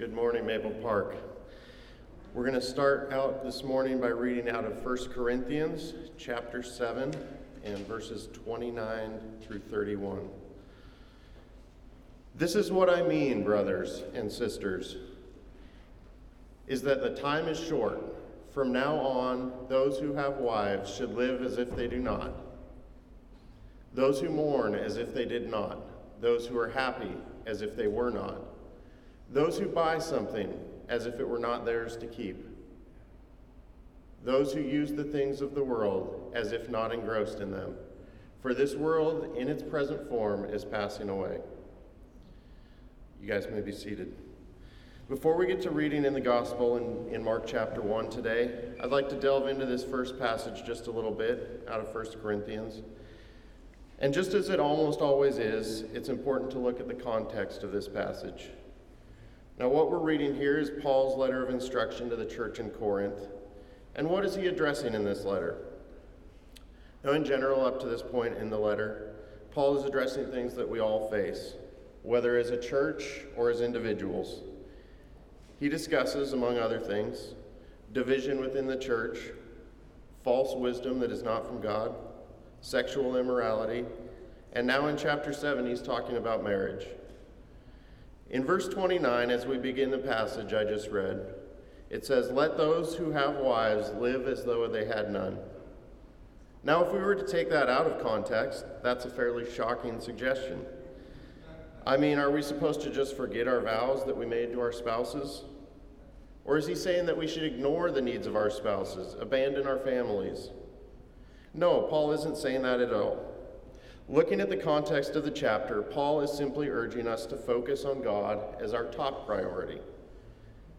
Good morning, Maple Park. We're going to start out this morning by reading out of 1 Corinthians chapter 7 and verses 29 through 31. This is what I mean, brothers and sisters, is that the time is short. From now on, those who have wives should live as if they do not, those who mourn as if they did not, those who are happy as if they were not those who buy something as if it were not theirs to keep. Those who use the things of the world as if not engrossed in them. For this world, in its present form, is passing away. You guys may be seated. Before we get to reading in the Gospel in, in Mark chapter 1 today, I'd like to delve into this first passage just a little bit out of 1 Corinthians. And just as it almost always is, it's important to look at the context of this passage. Now, what we're reading here is Paul's letter of instruction to the church in Corinth. And what is he addressing in this letter? Now, in general, up to this point in the letter, Paul is addressing things that we all face, whether as a church or as individuals. He discusses, among other things, division within the church, false wisdom that is not from God, sexual immorality, and now in chapter 7, he's talking about marriage. In verse 29, as we begin the passage I just read, it says, Let those who have wives live as though they had none. Now, if we were to take that out of context, that's a fairly shocking suggestion. I mean, are we supposed to just forget our vows that we made to our spouses? Or is he saying that we should ignore the needs of our spouses, abandon our families? No, Paul isn't saying that at all. Looking at the context of the chapter, Paul is simply urging us to focus on God as our top priority.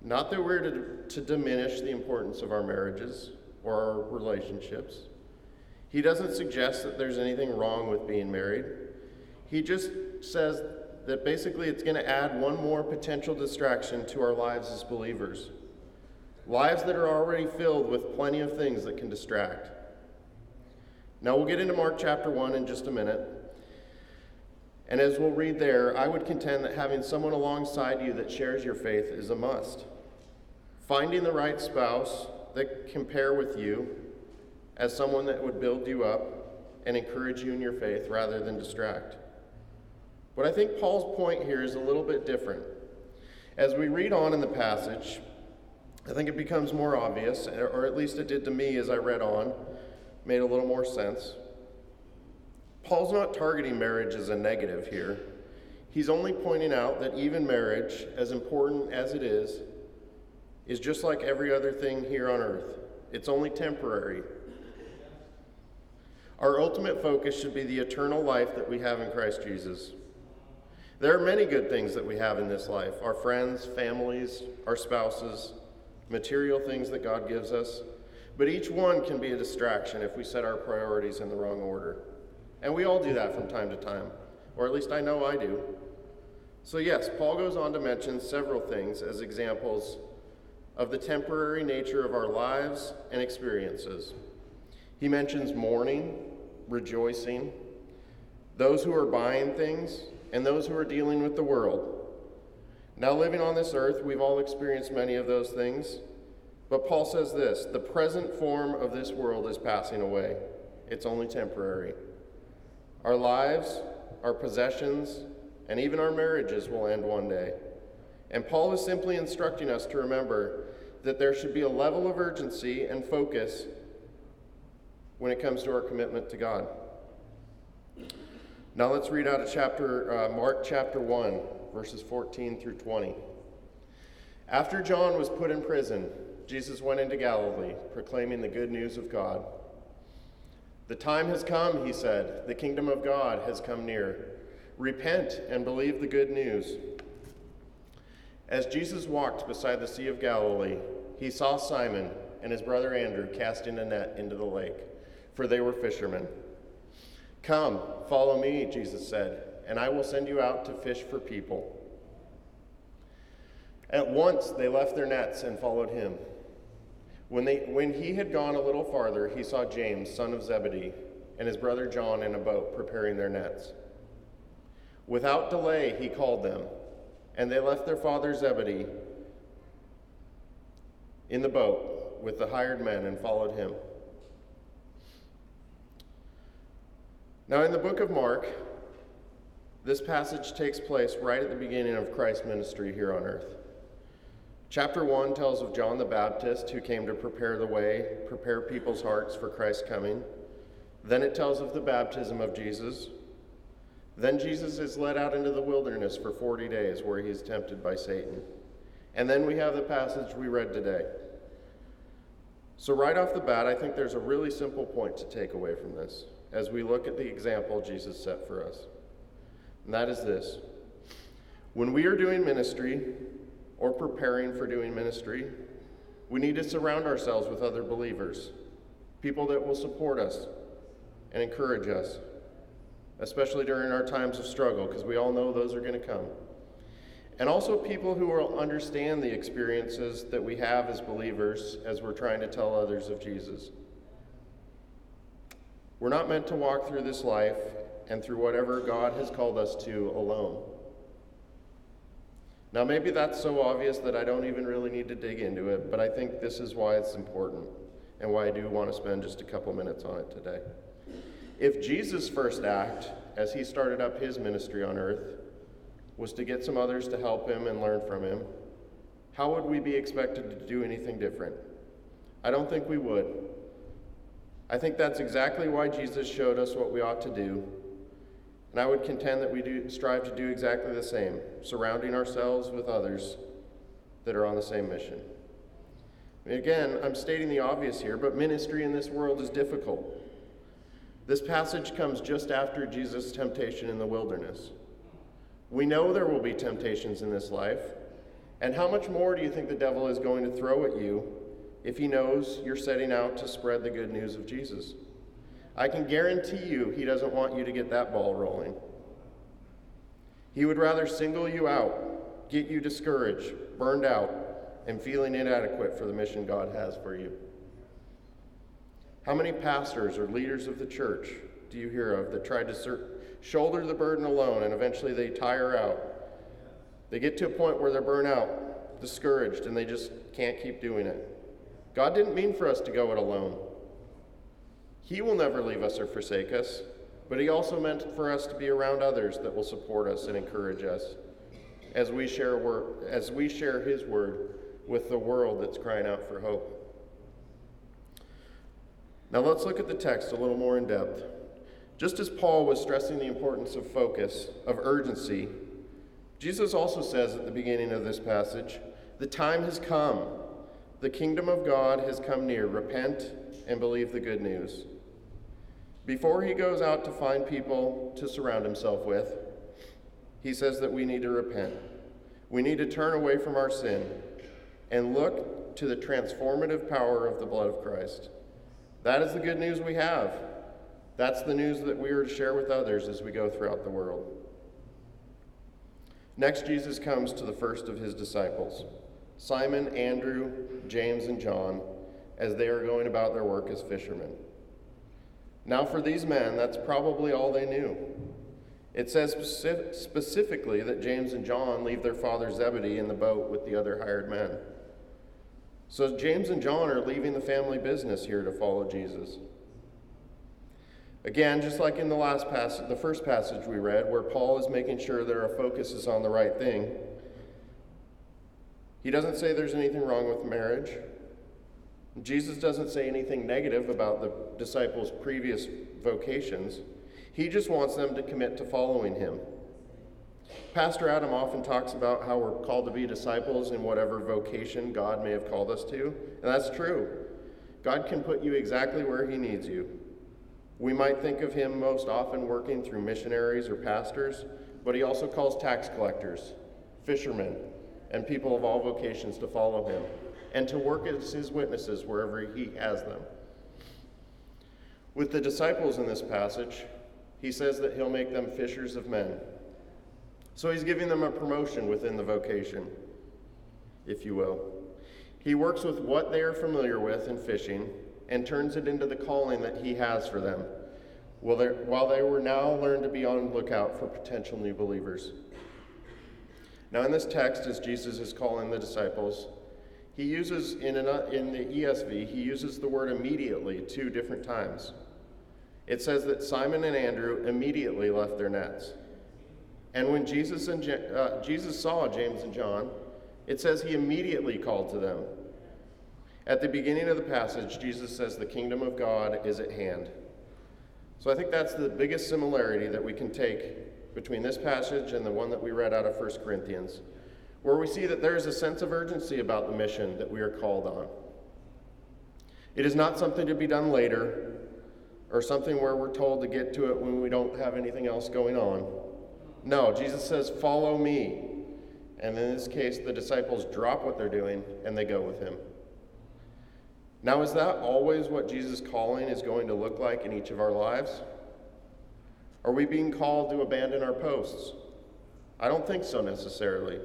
Not that we're to, to diminish the importance of our marriages or our relationships. He doesn't suggest that there's anything wrong with being married. He just says that basically it's going to add one more potential distraction to our lives as believers. Lives that are already filled with plenty of things that can distract. Now we'll get into Mark chapter 1 in just a minute. And as we'll read there, I would contend that having someone alongside you that shares your faith is a must. Finding the right spouse that can pair with you as someone that would build you up and encourage you in your faith rather than distract. But I think Paul's point here is a little bit different. As we read on in the passage, I think it becomes more obvious, or at least it did to me as I read on, made a little more sense. Paul's not targeting marriage as a negative here. He's only pointing out that even marriage, as important as it is, is just like every other thing here on earth. It's only temporary. Our ultimate focus should be the eternal life that we have in Christ Jesus. There are many good things that we have in this life our friends, families, our spouses, material things that God gives us. But each one can be a distraction if we set our priorities in the wrong order. And we all do that from time to time, or at least I know I do. So, yes, Paul goes on to mention several things as examples of the temporary nature of our lives and experiences. He mentions mourning, rejoicing, those who are buying things, and those who are dealing with the world. Now, living on this earth, we've all experienced many of those things. But Paul says this the present form of this world is passing away, it's only temporary. Our lives, our possessions, and even our marriages will end one day. And Paul is simply instructing us to remember that there should be a level of urgency and focus when it comes to our commitment to God. Now let's read out of chapter uh, Mark chapter 1 verses 14 through 20. After John was put in prison, Jesus went into Galilee, proclaiming the good news of God. The time has come, he said. The kingdom of God has come near. Repent and believe the good news. As Jesus walked beside the Sea of Galilee, he saw Simon and his brother Andrew casting a net into the lake, for they were fishermen. Come, follow me, Jesus said, and I will send you out to fish for people. At once they left their nets and followed him. When, they, when he had gone a little farther, he saw James, son of Zebedee, and his brother John in a boat preparing their nets. Without delay, he called them. And they left their father Zebedee in the boat with the hired men and followed him. Now, in the book of Mark, this passage takes place right at the beginning of Christ's ministry here on earth. Chapter 1 tells of John the Baptist who came to prepare the way, prepare people's hearts for Christ's coming. Then it tells of the baptism of Jesus. Then Jesus is led out into the wilderness for 40 days where he is tempted by Satan. And then we have the passage we read today. So, right off the bat, I think there's a really simple point to take away from this as we look at the example Jesus set for us. And that is this when we are doing ministry or preparing for doing ministry, we need to surround ourselves with other believers, people that will support us and encourage us, especially during our times of struggle, because we all know those are going to come. And also people who will understand the experiences that we have as believers as we're trying to tell others of Jesus. We're not meant to walk through this life and through whatever God has called us to alone. Now, maybe that's so obvious that I don't even really need to dig into it, but I think this is why it's important and why I do want to spend just a couple minutes on it today. If Jesus' first act, as he started up his ministry on earth, was to get some others to help him and learn from him, how would we be expected to do anything different? I don't think we would. I think that's exactly why Jesus showed us what we ought to do. And I would contend that we do strive to do exactly the same, surrounding ourselves with others that are on the same mission. again, I'm stating the obvious here, but ministry in this world is difficult. This passage comes just after Jesus' temptation in the wilderness. We know there will be temptations in this life, and how much more do you think the devil is going to throw at you if he knows you're setting out to spread the good news of Jesus. I can guarantee you he doesn't want you to get that ball rolling. He would rather single you out, get you discouraged, burned out, and feeling inadequate for the mission God has for you. How many pastors or leaders of the church do you hear of that tried to shoulder the burden alone and eventually they tire out? They get to a point where they're burnt out, discouraged, and they just can't keep doing it. God didn't mean for us to go it alone. He will never leave us or forsake us, but He also meant for us to be around others that will support us and encourage us as we share, as we share His word with the world that's crying out for hope. Now let's look at the text a little more in depth. Just as Paul was stressing the importance of focus, of urgency, Jesus also says at the beginning of this passage, The time has come the kingdom of God has come near. Repent and believe the good news. Before he goes out to find people to surround himself with, he says that we need to repent. We need to turn away from our sin and look to the transformative power of the blood of Christ. That is the good news we have. That's the news that we are to share with others as we go throughout the world. Next, Jesus comes to the first of his disciples. Simon, Andrew, James, and John as they are going about their work as fishermen. Now, for these men, that's probably all they knew. It says specific, specifically that James and John leave their father Zebedee in the boat with the other hired men. So, James and John are leaving the family business here to follow Jesus. Again, just like in the last passage, the first passage we read, where Paul is making sure that our focus is on the right thing, he doesn't say there's anything wrong with marriage. Jesus doesn't say anything negative about the disciples' previous vocations. He just wants them to commit to following him. Pastor Adam often talks about how we're called to be disciples in whatever vocation God may have called us to, and that's true. God can put you exactly where he needs you. We might think of him most often working through missionaries or pastors, but he also calls tax collectors, fishermen, and people of all vocations to follow him and to work as his witnesses wherever he has them. With the disciples in this passage, he says that he'll make them fishers of men. So he's giving them a promotion within the vocation, if you will. He works with what they are familiar with in fishing and turns it into the calling that he has for them, Will they while they were now learn to be on lookout for potential new believers. Now, in this text, as Jesus is calling the disciples, he uses, in, an, in the ESV, he uses the word immediately two different times. It says that Simon and Andrew immediately left their nets. And when Jesus, and, uh, Jesus saw James and John, it says he immediately called to them. At the beginning of the passage, Jesus says the kingdom of God is at hand. So I think that's the biggest similarity that we can take between this passage and the one that we read out of 1 Corinthians, where we see that there is a sense of urgency about the mission that we are called on. It is not something to be done later or something where we're told to get to it when we don't have anything else going on. No, Jesus says, Follow me. And in this case, the disciples drop what they're doing and they go with him. Now, is that always what Jesus' calling is going to look like in each of our lives? Are we being called to abandon our posts? I don't think so necessarily.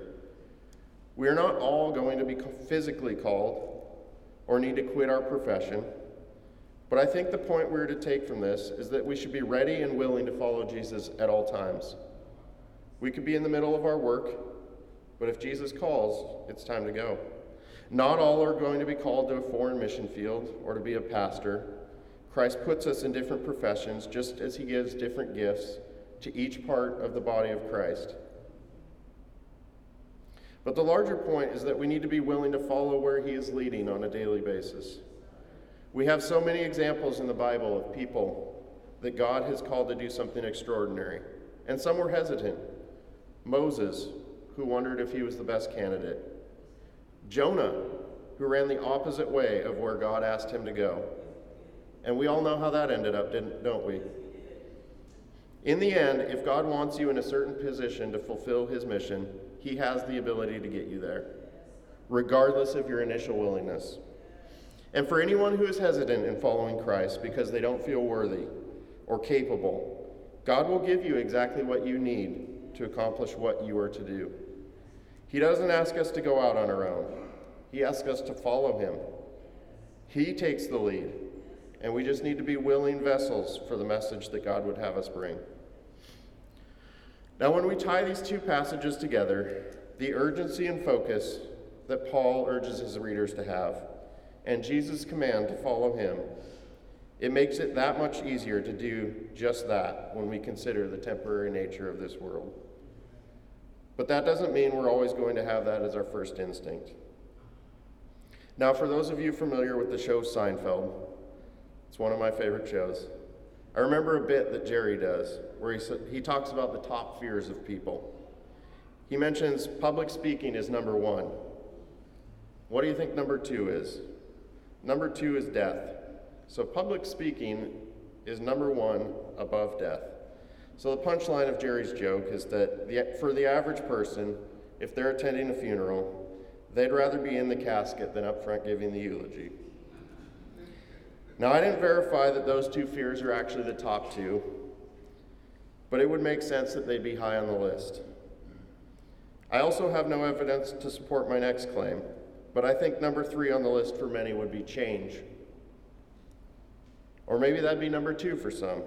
We are not all going to be physically called or need to quit our profession. But I think the point we're to take from this is that we should be ready and willing to follow Jesus at all times. We could be in the middle of our work, but if Jesus calls, it's time to go. Not all are going to be called to a foreign mission field or to be a pastor. Christ puts us in different professions just as he gives different gifts to each part of the body of Christ. But the larger point is that we need to be willing to follow where he is leading on a daily basis. We have so many examples in the Bible of people that God has called to do something extraordinary, and some were hesitant. Moses, who wondered if he was the best candidate. Jonah, who ran the opposite way of where God asked him to go. And we all know how that ended up, didn't, don't we? In the end, if God wants you in a certain position to fulfill his mission, he has the ability to get you there, regardless of your initial willingness. And for anyone who is hesitant in following Christ because they don't feel worthy or capable, God will give you exactly what you need to accomplish what you are to do. He doesn't ask us to go out on our own, He asks us to follow Him. He takes the lead, and we just need to be willing vessels for the message that God would have us bring. Now, when we tie these two passages together, the urgency and focus that Paul urges his readers to have, and Jesus' command to follow him, it makes it that much easier to do just that when we consider the temporary nature of this world. But that doesn't mean we're always going to have that as our first instinct. Now, for those of you familiar with the show Seinfeld, it's one of my favorite shows. I remember a bit that Jerry does where he, he talks about the top fears of people. He mentions public speaking is number one. What do you think number two is? Number two is death. So, public speaking is number one above death. So the punchline of Jerry's joke is that the, for the average person, if they're attending a funeral, they'd rather be in the casket than up front giving the eulogy. Now, I didn't verify that those two fears are actually the top two, but it would make sense that they'd be high on the list. I also have no evidence to support my next claim, but I think number three on the list for many would be change. Or maybe that'd be number two for some.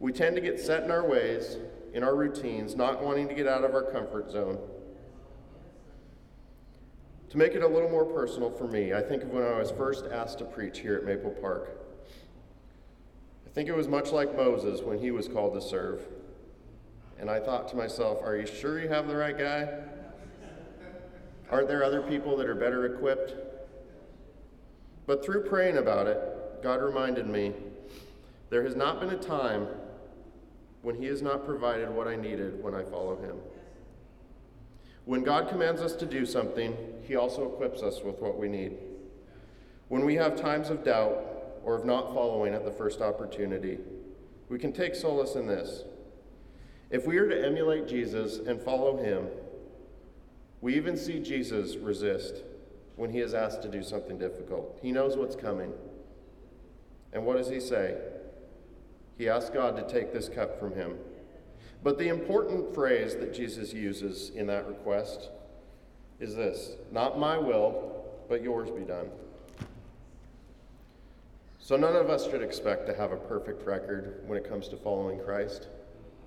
We tend to get set in our ways, in our routines, not wanting to get out of our comfort zone. To make it a little more personal for me, I think of when I was first asked to preach here at Maple Park. I think it was much like Moses when he was called to serve. And I thought to myself, are you sure you have the right guy? Aren't there other people that are better equipped? But through praying about it, God reminded me there has not been a time when He has not provided what I needed when I follow Him. When God commands us to do something, He also equips us with what we need. When we have times of doubt or of not following at the first opportunity, we can take solace in this. If we are to emulate Jesus and follow Him, we even see Jesus resist when He is asked to do something difficult. He knows what's coming. And what does He say? He asks God to take this cup from him. But the important phrase that Jesus uses in that request is this Not my will, but yours be done. So none of us should expect to have a perfect record when it comes to following Christ.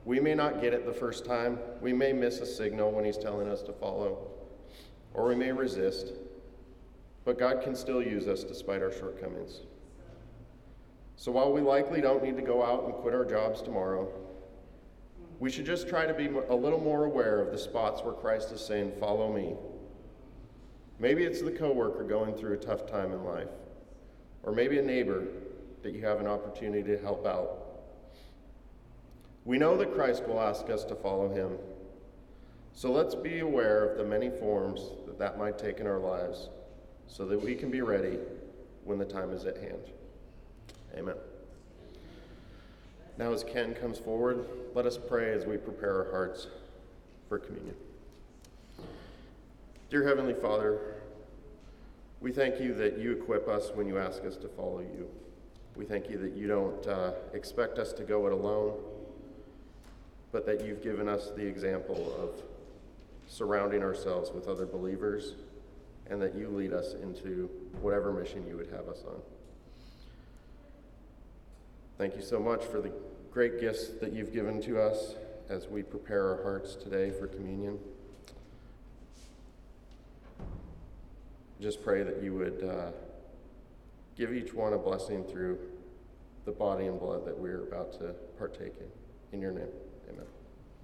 We may not get it the first time. We may miss a signal when He's telling us to follow, or we may resist. But God can still use us despite our shortcomings. So while we likely don't need to go out and quit our jobs tomorrow, we should just try to be a little more aware of the spots where Christ is saying, Follow me. Maybe it's the coworker going through a tough time in life, or maybe a neighbor that you have an opportunity to help out. We know that Christ will ask us to follow him. So let's be aware of the many forms that that might take in our lives so that we can be ready when the time is at hand. Amen. Now, as Ken comes forward, let us pray as we prepare our hearts for communion. Dear Heavenly Father, we thank you that you equip us when you ask us to follow you. We thank you that you don't uh, expect us to go it alone, but that you've given us the example of surrounding ourselves with other believers and that you lead us into whatever mission you would have us on. Thank you so much for the great gifts that you've given to us as we prepare our hearts today for communion. Just pray that you would uh, give each one a blessing through the body and blood that we're about to partake in. In your name, amen.